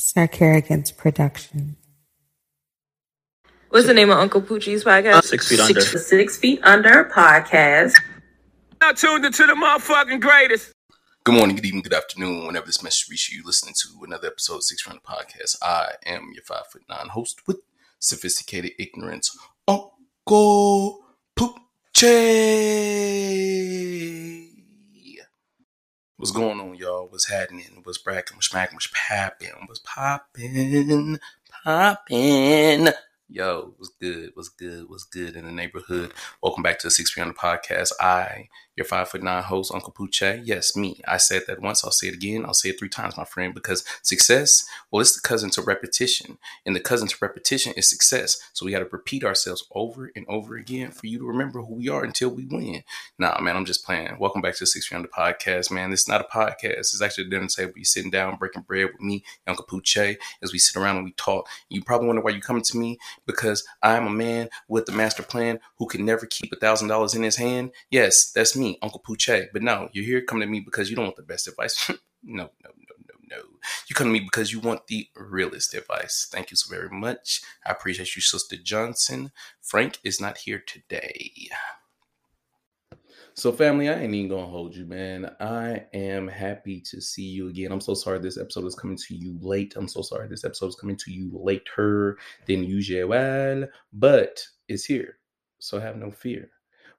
Sarkarigans production. What's the name of Uncle Poochie's podcast? Six feet under. Six, six Feet Under podcast. Now tuned into the motherfucking greatest. Good morning, good evening, good afternoon. Whenever this message reaches you, listening to another episode of Six Round Podcast. I am your five foot nine host with sophisticated ignorance, Uncle Poochie. What's going on, y'all? What's happening? What's bracking? What's smacking? What's popping? What's popping? Popping. Yo, what's good? What's good? What's good in the neighborhood? Welcome back to the Six Feet Under Podcast. I, your five foot nine host, Uncle Poochie. Yes, me. I said that once. I'll say it again. I'll say it three times, my friend, because success, well, it's the cousin to repetition. And the cousin to repetition is success. So we got to repeat ourselves over and over again for you to remember who we are until we win. Nah, man, I'm just playing. Welcome back to the Six Feet Under Podcast, man. This is not a podcast. It's actually a dinner table. You sitting down, breaking bread with me, Uncle Poochie, as we sit around and we talk. You probably wonder why you coming to me because I'm a man with the master plan who can never keep a thousand dollars in his hand. Yes, that's me, Uncle Poochie. But no, you're here coming to me because you don't want the best advice. no, no, no, no, no. You come to me because you want the realest advice. Thank you so very much. I appreciate you, Sister Johnson. Frank is not here today. So, family, I ain't even gonna hold you, man. I am happy to see you again. I'm so sorry this episode is coming to you late. I'm so sorry this episode is coming to you later than usual, but it's here. So have no fear.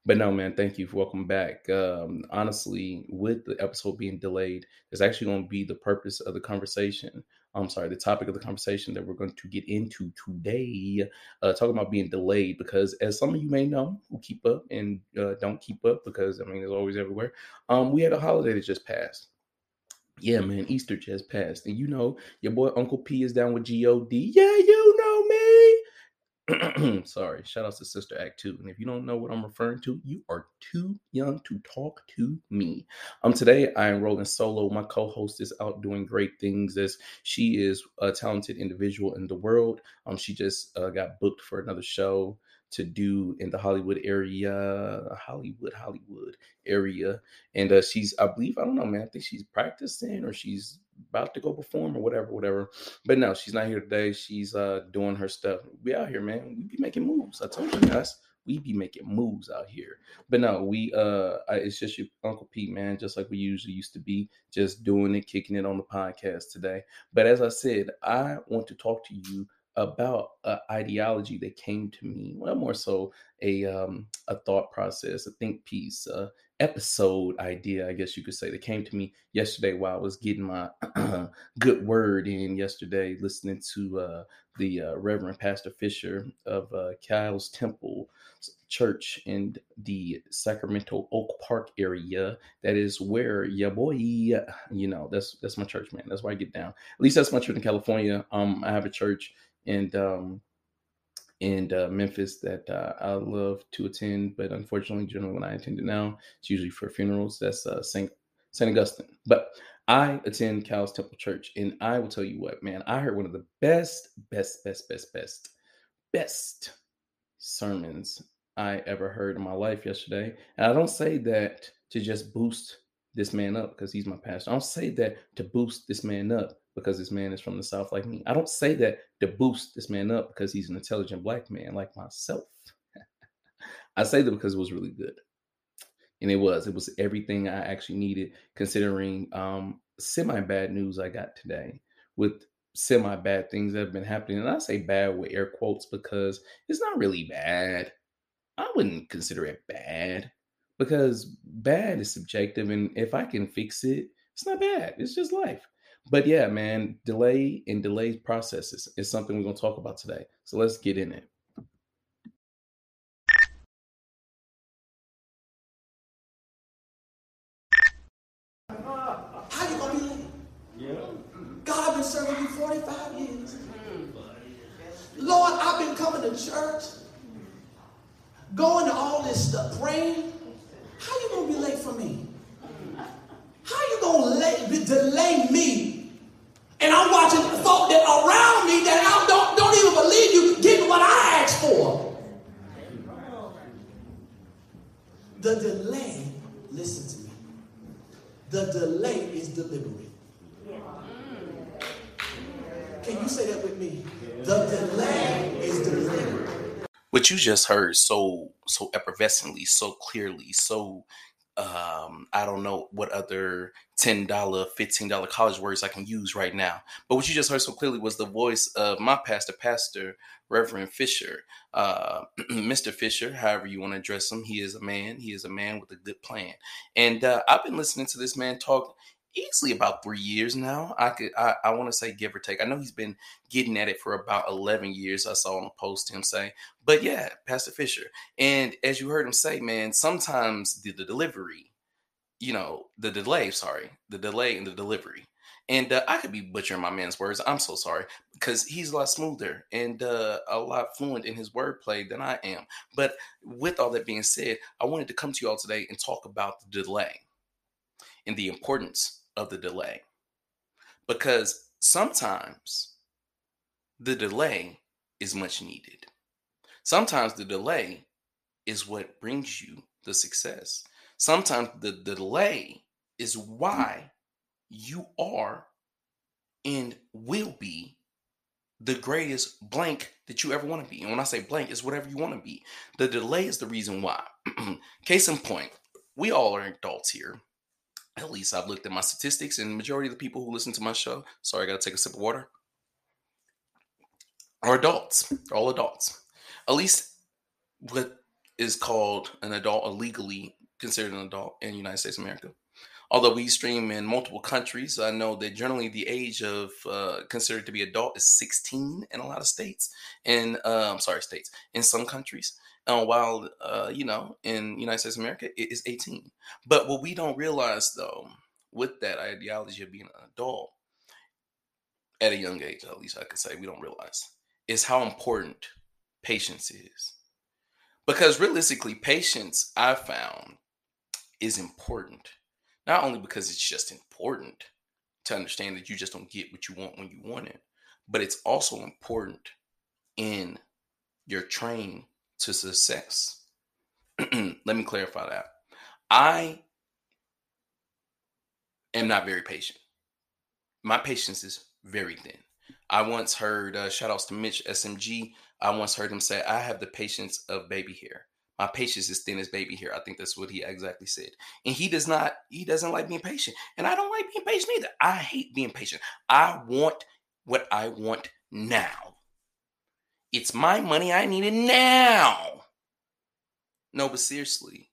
But no, man, thank you for welcome back. Um, honestly, with the episode being delayed, it's actually going to be the purpose of the conversation. I'm sorry, the topic of the conversation that we're going to get into today, uh, talking about being delayed. Because as some of you may know, who keep up and uh, don't keep up, because I mean, it's always everywhere. Um, we had a holiday that just passed. Yeah, man, Easter just passed, and you know your boy Uncle P is down with God. Yeah, you know me. Sorry, shout out to Sister Act 2. And if you don't know what I'm referring to, you are too young to talk to me. Um, today I am rolling solo. My co-host is out doing great things as she is a talented individual in the world. Um, she just uh, got booked for another show to do in the Hollywood area, Hollywood, Hollywood area. And uh, she's, I believe, I don't know, man. I think she's practicing or she's about to go perform or whatever, whatever. But no, she's not here today. She's uh doing her stuff. We out here, man. We be making moves. I told you guys. We be making moves out here. But no, we uh I, it's just your Uncle Pete, man, just like we usually used to be, just doing it, kicking it on the podcast today. But as I said, I want to talk to you about an ideology that came to me well more so a um a thought process a think piece uh episode idea i guess you could say that came to me yesterday while i was getting my good word in yesterday listening to uh the uh, reverend pastor fisher of uh kyle's temple church in the sacramento oak park area. That is where yeah boy you know that's that's my church man. That's where i get down. At least that's my church in california. Um i have a church and um in uh, Memphis that uh, I love to attend, but unfortunately, generally when I attend it now, it's usually for funerals. That's uh, Saint Saint Augustine. But I attend Kyle's Temple Church, and I will tell you what, man, I heard one of the best, best, best, best, best, best sermons I ever heard in my life yesterday. And I don't say that to just boost this man up because he's my pastor. I don't say that to boost this man up because this man is from the South like me. I don't say that to boost this man up because he's an intelligent black man like myself. I say that because it was really good. And it was. It was everything I actually needed, considering um, semi bad news I got today with semi bad things that have been happening. And I say bad with air quotes because it's not really bad. I wouldn't consider it bad because bad is subjective. And if I can fix it, it's not bad. It's just life. But yeah, man, delay and delayed processes is something we're going to talk about today. So let's get in it. How you gonna be late? Yeah. God, I've been serving you 45 years. Lord, I've been coming to church, going to all this stuff, praying. How you gonna be late for me? How you gonna late, be- delay me? And I'm watching folk that around me that I don't, don't even believe you getting what I asked for. The delay, listen to me. The delay is deliberate. Can you say that with me? The delay is delivered. What you just heard so so effervescently, so clearly, so um I don't know what other $10, $15 college words I can use right now. But what you just heard so clearly was the voice of my pastor, Pastor Reverend Fisher. Uh, Mr. Fisher, however you want to address him, he is a man. He is a man with a good plan. And uh, I've been listening to this man talk easily about three years now. I could I, I want to say give or take. I know he's been getting at it for about 11 years. I saw on a post him say, but yeah, Pastor Fisher. And as you heard him say, man, sometimes the, the delivery, you know, the delay, sorry, the delay in the delivery. And uh, I could be butchering my man's words. I'm so sorry because he's a lot smoother and uh, a lot fluent in his wordplay than I am. But with all that being said, I wanted to come to you all today and talk about the delay and the importance of the delay. Because sometimes the delay is much needed. Sometimes the delay is what brings you the success. Sometimes the, the delay is why you are and will be the greatest blank that you ever want to be. And when I say blank, it's whatever you want to be. The delay is the reason why. Case in point, we all are adults here at least I've looked at my statistics, and majority of the people who listen to my show, sorry, I gotta take a sip of water, are adults. All adults. At least what is called an adult, illegally considered an adult in the United States of America. Although we stream in multiple countries, I know that generally the age of uh, considered to be adult is 16 in a lot of states, and uh, sorry, states in some countries. Uh, while uh, you know in United States of America it is 18. But what we don't realize though, with that ideology of being an adult at a young age, at least I could say we don't realize, is how important patience is. Because realistically, patience I found is important. Not only because it's just important to understand that you just don't get what you want when you want it, but it's also important in your train to success. Let me clarify that. I am not very patient. My patience is very thin. I once heard, uh, shout outs to Mitch SMG. I once heard him say, I have the patience of baby hair. My patience is thin as baby hair. I think that's what he exactly said. And he does not, he doesn't like being patient. And I don't like being patient either. I hate being patient. I want what I want now. It's my money. I need it now. No, but seriously,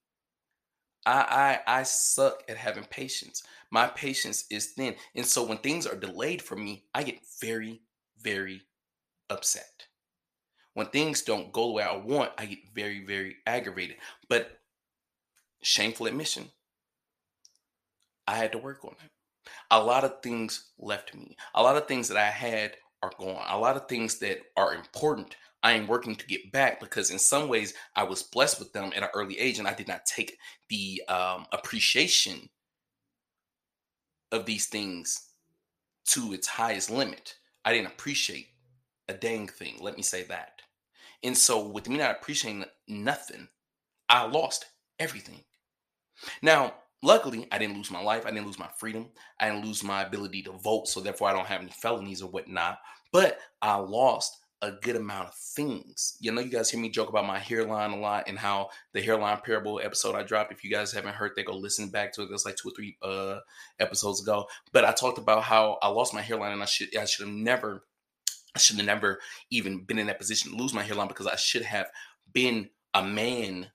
I, I I suck at having patience. My patience is thin, and so when things are delayed for me, I get very, very upset. When things don't go the way I want, I get very, very aggravated. But shameful admission, I had to work on it. A lot of things left me. A lot of things that I had are gone. A lot of things that are important, I am working to get back because in some ways I was blessed with them at an early age and I did not take the um, appreciation of these things to its highest limit. I didn't appreciate a dang thing. Let me say that. And so, with me not appreciating nothing, I lost everything. Now, luckily, I didn't lose my life. I didn't lose my freedom. I didn't lose my ability to vote. So, therefore, I don't have any felonies or whatnot. But I lost a good amount of things. You know, you guys hear me joke about my hairline a lot and how the hairline parable episode I dropped. If you guys haven't heard that, go listen back to it. That's like two or three uh, episodes ago. But I talked about how I lost my hairline and I should I should have never I should have never even been in that position to lose my hairline because I should have been a man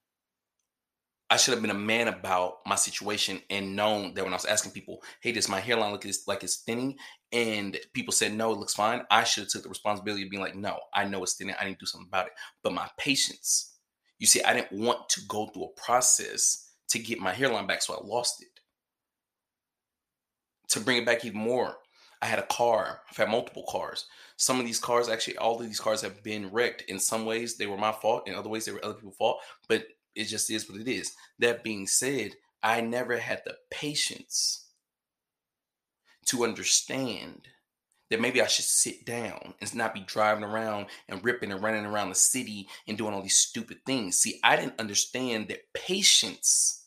I should have been a man about my situation and known that when I was asking people, "Hey, does my hairline look like it's thinning?" and people said, "No, it looks fine," I should have took the responsibility of being like, "No, I know it's thinning. I need to do something about it." But my patience, you see, I didn't want to go through a process to get my hairline back, so I lost it. To bring it back even more, I had a car. I've had multiple cars. Some of these cars, actually, all of these cars have been wrecked. In some ways, they were my fault. In other ways, they were other people's fault. But it just is what it is. That being said, I never had the patience to understand that maybe I should sit down and not be driving around and ripping and running around the city and doing all these stupid things. See, I didn't understand that patience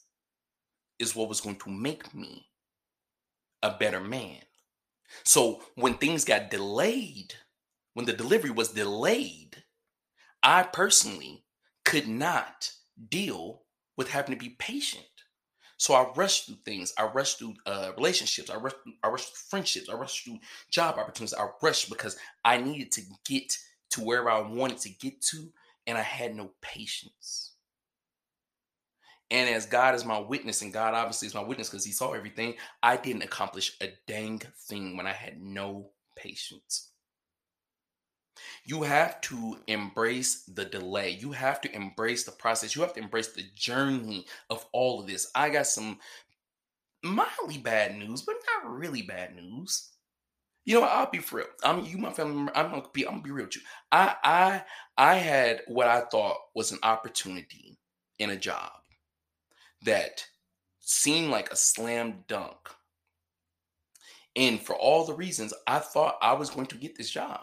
is what was going to make me a better man. So when things got delayed, when the delivery was delayed, I personally could not deal with having to be patient. So I rushed through things. I rushed through uh, relationships. I rushed, through, I rushed through friendships. I rushed through job opportunities. I rushed because I needed to get to where I wanted to get to, and I had no patience. And as God is my witness, and God obviously is my witness because He saw everything, I didn't accomplish a dang thing when I had no patience. You have to embrace the delay. You have to embrace the process. You have to embrace the journey of all of this. I got some mildly bad news, but not really bad news. You know, I'll be real. I'm you, my family member. I'm gonna be. I'm gonna be real with you. I, I, I had what I thought was an opportunity in a job that seemed like a slam dunk. And for all the reasons, I thought I was going to get this job.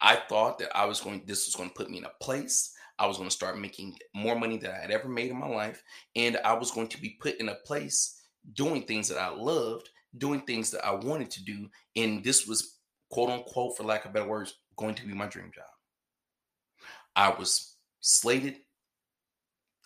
I thought that I was going, this was going to put me in a place. I was going to start making more money than I had ever made in my life. And I was going to be put in a place doing things that I loved, doing things that I wanted to do. And this was, quote unquote, for lack of better words, going to be my dream job. I was slated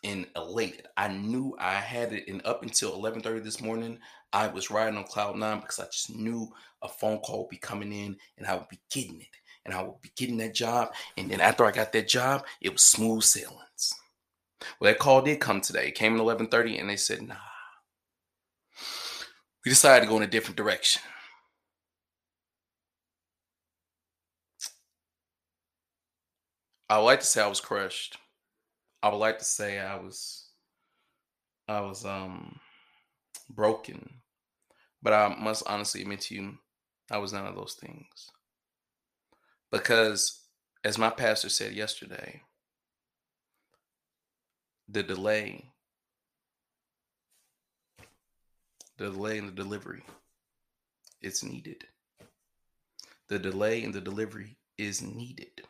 and elated. I knew I had it, and up until 11:30 this morning, I was riding on cloud nine because I just knew a phone call would be coming in, and I would be getting it, and I would be getting that job. And then after I got that job, it was smooth sailings. Well, that call did come today. It came at 11:30, and they said, "Nah, we decided to go in a different direction." I would like to say I was crushed. I would like to say I was I was um broken. But I must honestly admit to you, I was none of those things. Because as my pastor said yesterday, the delay, the delay in the delivery, it's needed. The delay in the delivery is needed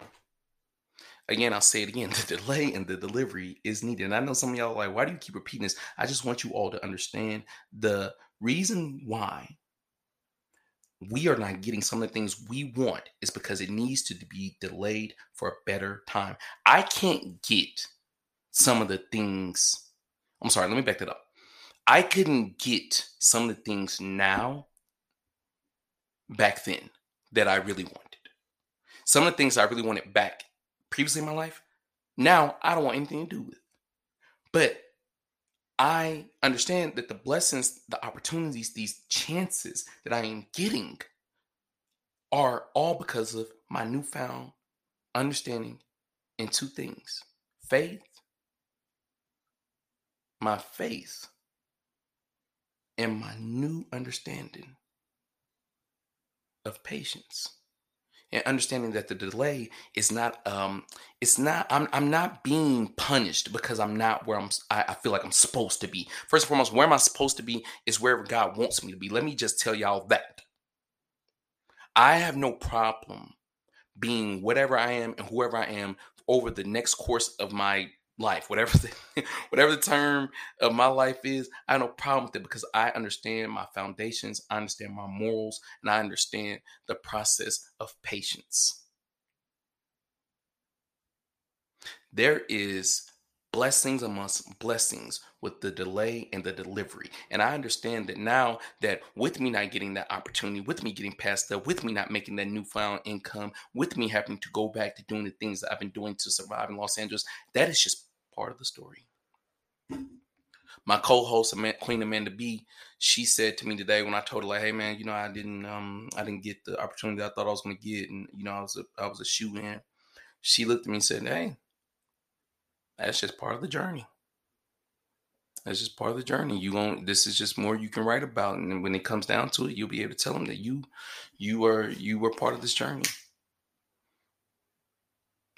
again, I'll say it again. The delay in the delivery is needed. And I know some of y'all like, why do you keep repeating this? I just want you all to understand the reason why we are not getting some of the things we want is because it needs to be delayed for a better time. I can't get some of the things. I'm sorry, let me back that up. I couldn't get some of the things now back then that I really wanted. Some of the things I really wanted back previously in my life, now I don't want anything to do with. But I understand that the blessings, the opportunities, these chances that I am getting are all because of my newfound understanding in two things faith, my faith, and my new understanding of patience and understanding that the delay is not um it's not i'm, I'm not being punished because i'm not where i'm I, I feel like i'm supposed to be. First and foremost where am i supposed to be is wherever god wants me to be. Let me just tell y'all that. I have no problem being whatever i am and whoever i am over the next course of my life, whatever the, whatever the term of my life is, I have no problem with it because I understand my foundations, I understand my morals, and I understand the process of patience. There is blessings amongst blessings with the delay and the delivery. And I understand that now that with me not getting that opportunity, with me getting past that, with me not making that newfound income, with me having to go back to doing the things that I've been doing to survive in Los Angeles, that is just part of the story. My co-host Queen Amanda B, she said to me today when I told her like, "Hey man, you know I didn't um I didn't get the opportunity I thought I was going to get, and you know I was a I was a shoe in." She looked at me and said, "Hey, that's just part of the journey. That's just part of the journey. You won't. This is just more you can write about, and when it comes down to it, you'll be able to tell them that you you are you were part of this journey."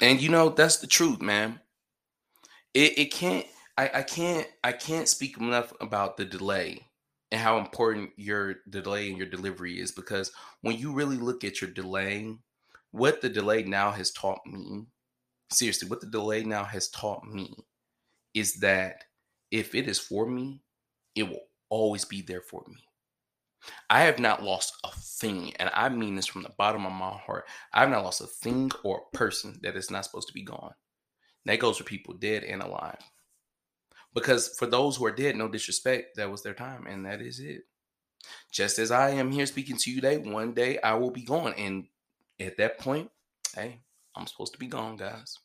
And you know that's the truth, man it, it can't I, I can't I can't speak enough about the delay and how important your delay and your delivery is because when you really look at your delay, what the delay now has taught me, seriously, what the delay now has taught me is that if it is for me, it will always be there for me. I have not lost a thing, and I mean this from the bottom of my heart. I have not lost a thing or a person that is not supposed to be gone. That goes for people dead and alive. Because for those who are dead, no disrespect, that was their time, and that is it. Just as I am here speaking to you today, one day I will be gone. And at that point, hey, I'm supposed to be gone, guys.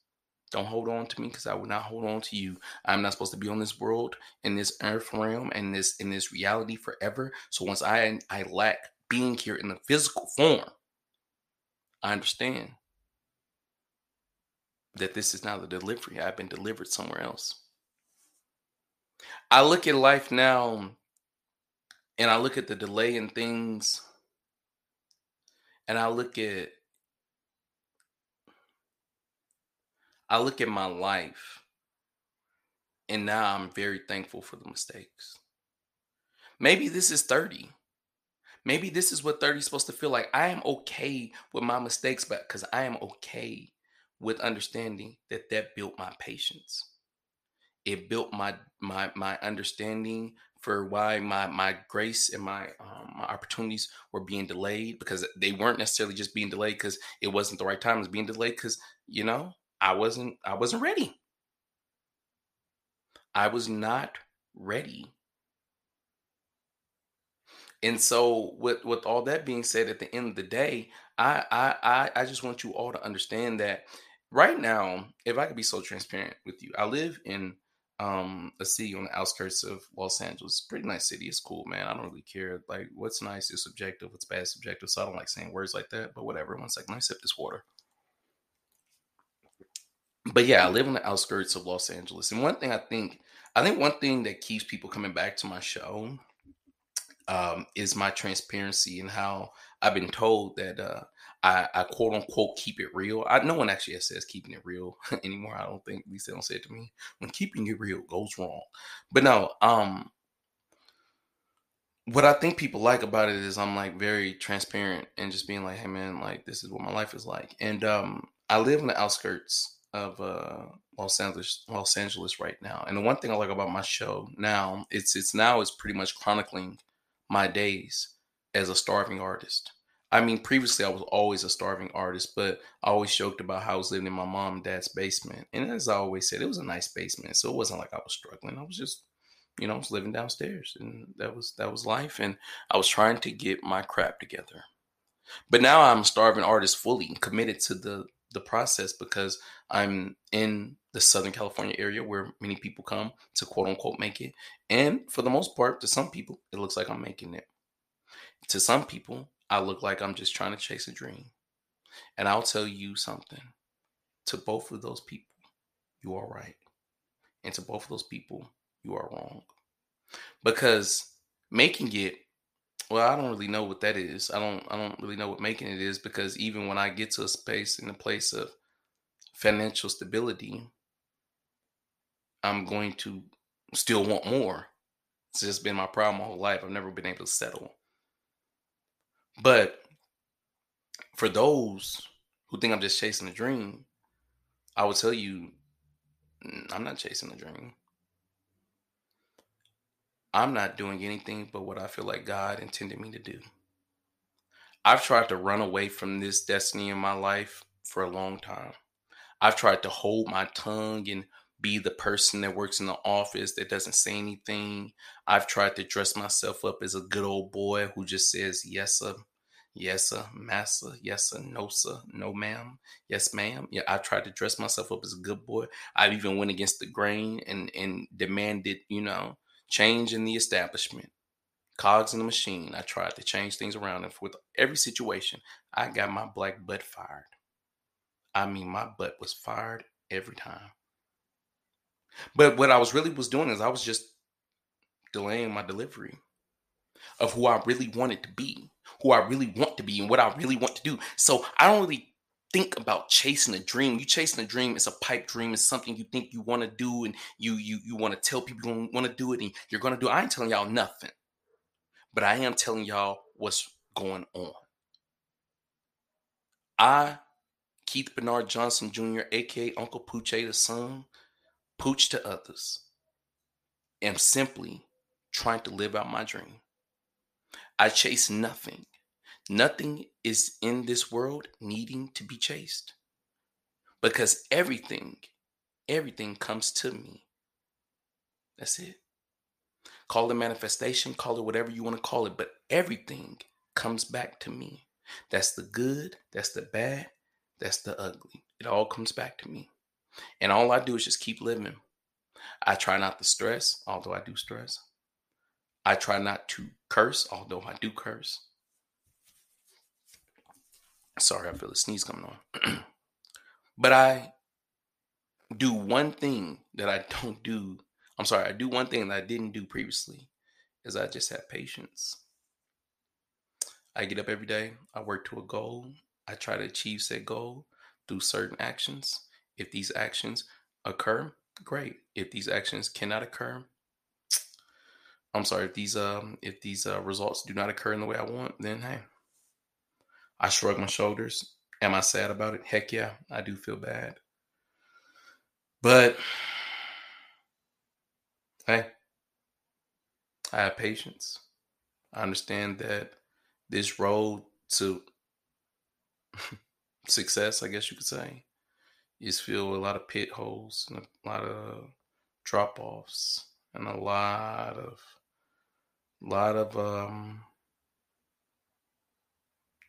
Don't hold on to me because I will not hold on to you. I'm not supposed to be on this world, in this earth realm, and this in this reality forever. So once I I lack being here in the physical form, I understand that this is not the delivery. I've been delivered somewhere else. I look at life now and I look at the delay in things and I look at I look at my life and now I'm very thankful for the mistakes. Maybe this is 30. Maybe this is what 30 is supposed to feel like. I am okay with my mistakes, but because I am okay with understanding that that built my patience. It built my my my understanding for why my my grace and my um, my opportunities were being delayed because they weren't necessarily just being delayed because it wasn't the right time. It was being delayed because you know I wasn't I wasn't ready. I was not ready. And so with with all that being said at the end of the day, I I I, I just want you all to understand that right now, if I could be so transparent with you, I live in um a city on the outskirts of Los Angeles. Pretty nice city. It's cool, man. I don't really care. Like what's nice is subjective, what's bad is subjective. So I don't like saying words like that, but whatever. One second, let me sip this water but yeah, I live on the outskirts of Los Angeles. And one thing I think, I think one thing that keeps people coming back to my show um, is my transparency and how I've been told that uh, I, I, quote unquote keep it real. I, no one actually says keeping it real anymore. I don't think at least they don't say it to me when keeping it real goes wrong. But no, um, what I think people like about it is I'm like very transparent and just being like, hey man, like this is what my life is like. And um, I live in the outskirts of uh, Los Angeles, Los Angeles right now. And the one thing I like about my show now, it's it's now is pretty much chronicling my days as a starving artist. I mean, previously I was always a starving artist, but I always joked about how I was living in my mom and dad's basement. And as I always said, it was a nice basement, so it wasn't like I was struggling. I was just, you know, I was living downstairs, and that was that was life. And I was trying to get my crap together. But now I'm a starving artist fully committed to the the process because I'm in the Southern California area where many people come to quote unquote make it. And for the most part, to some people, it looks like I'm making it. To some people, I look like I'm just trying to chase a dream. And I'll tell you something to both of those people, you are right. And to both of those people, you are wrong. Because making it well, I don't really know what that is. I don't I don't really know what making it is because even when I get to a space in a place of financial stability, I'm going to still want more. It's just been my problem my whole life. I've never been able to settle. But for those who think I'm just chasing a dream, I will tell you, mm, I'm not chasing a dream. I'm not doing anything but what I feel like God intended me to do. I've tried to run away from this destiny in my life for a long time. I've tried to hold my tongue and be the person that works in the office that doesn't say anything. I've tried to dress myself up as a good old boy who just says yes sir, yes sir, massa, yes sir, no sir, no ma'am, yes ma'am. Yeah, I tried to dress myself up as a good boy. I even went against the grain and and demanded, you know, change in the establishment, cogs in the machine. I tried to change things around, and with every situation, I got my black butt fired. I mean, my butt was fired every time. But what I was really was doing is I was just delaying my delivery of who I really wanted to be, who I really want to be, and what I really want to do. So I don't really think about chasing a dream. You chasing a dream, it's a pipe dream, it's something you think you want to do, and you you you want to tell people you want to do it, and you're gonna do. It. I ain't telling y'all nothing, but I am telling y'all what's going on. I, Keith Bernard Johnson Jr., aka Uncle Pooch the son, Pooch to others, am simply trying to live out my dream. I chase nothing. Nothing is in this world needing to be chased because everything, everything comes to me. That's it. Call it manifestation, call it whatever you want to call it, but everything comes back to me. That's the good, that's the bad, that's the ugly. It all comes back to me. And all I do is just keep living. I try not to stress, although I do stress. I try not to curse, although I do curse. Sorry, I feel a sneeze coming on. but I do one thing that I don't do. I'm sorry, I do one thing that I didn't do previously is I just have patience. I get up every day, I work to a goal, I try to achieve said goal through certain actions. If these actions occur, great. If these actions cannot occur, I'm sorry, if these um if these uh, results do not occur in the way I want, then hey, I shrug my shoulders. Am I sad about it? Heck yeah, I do feel bad. But hey, I have patience. I understand that this road to success, I guess you could say, is filled with a lot of pit holes and a lot of drop offs and a lot of lot of um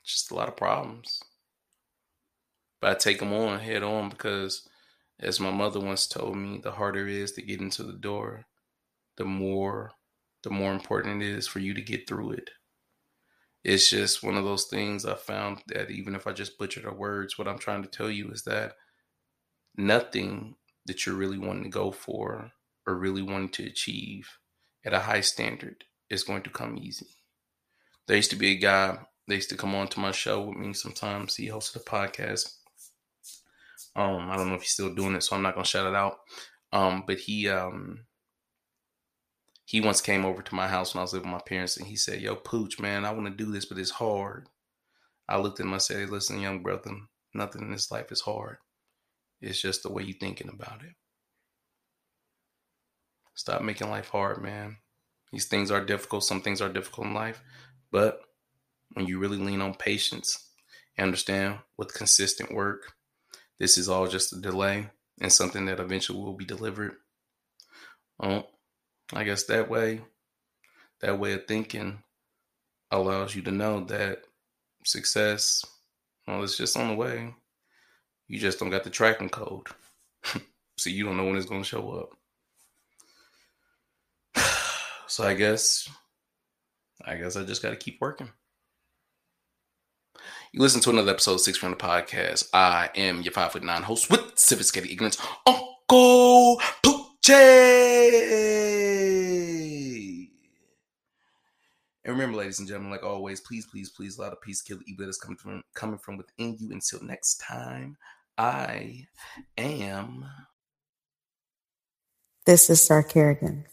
just a lot of problems. But I take them on head on because, as my mother once told me, the harder it is to get into the door, the more the more important it is for you to get through it. It's just one of those things I found that even if I just butcher the words, what I'm trying to tell you is that nothing that you're really wanting to go for or really wanting to achieve at a high standard is going to come easy. There used to be a guy they used to come on to my show with me sometimes. He hosted a podcast. Um, I don't know if he's still doing it, so I'm not gonna shout it out. Um, but he um he once came over to my house when I was living with my parents and he said, Yo, Pooch, man, I want to do this, but it's hard. I looked at him, I said, listen, young brother, nothing in this life is hard. It's just the way you're thinking about it. Stop making life hard, man. These things are difficult. Some things are difficult in life, but when you really lean on patience and understand with consistent work, this is all just a delay and something that eventually will be delivered. Well, I guess that way, that way of thinking allows you to know that success, well, it's just on the way. You just don't got the tracking code. so you don't know when it's going to show up. so I guess, I guess I just got to keep working. You listen to another episode of Six Feet Under Podcast. I am your five foot nine host with sophisticated ignorance, Uncle Poochie. And remember, ladies and gentlemen, like always, please, please, please, a lot of peace, kill the evil that is coming from coming from within you. Until next time, I am. This is Star Kerrigan.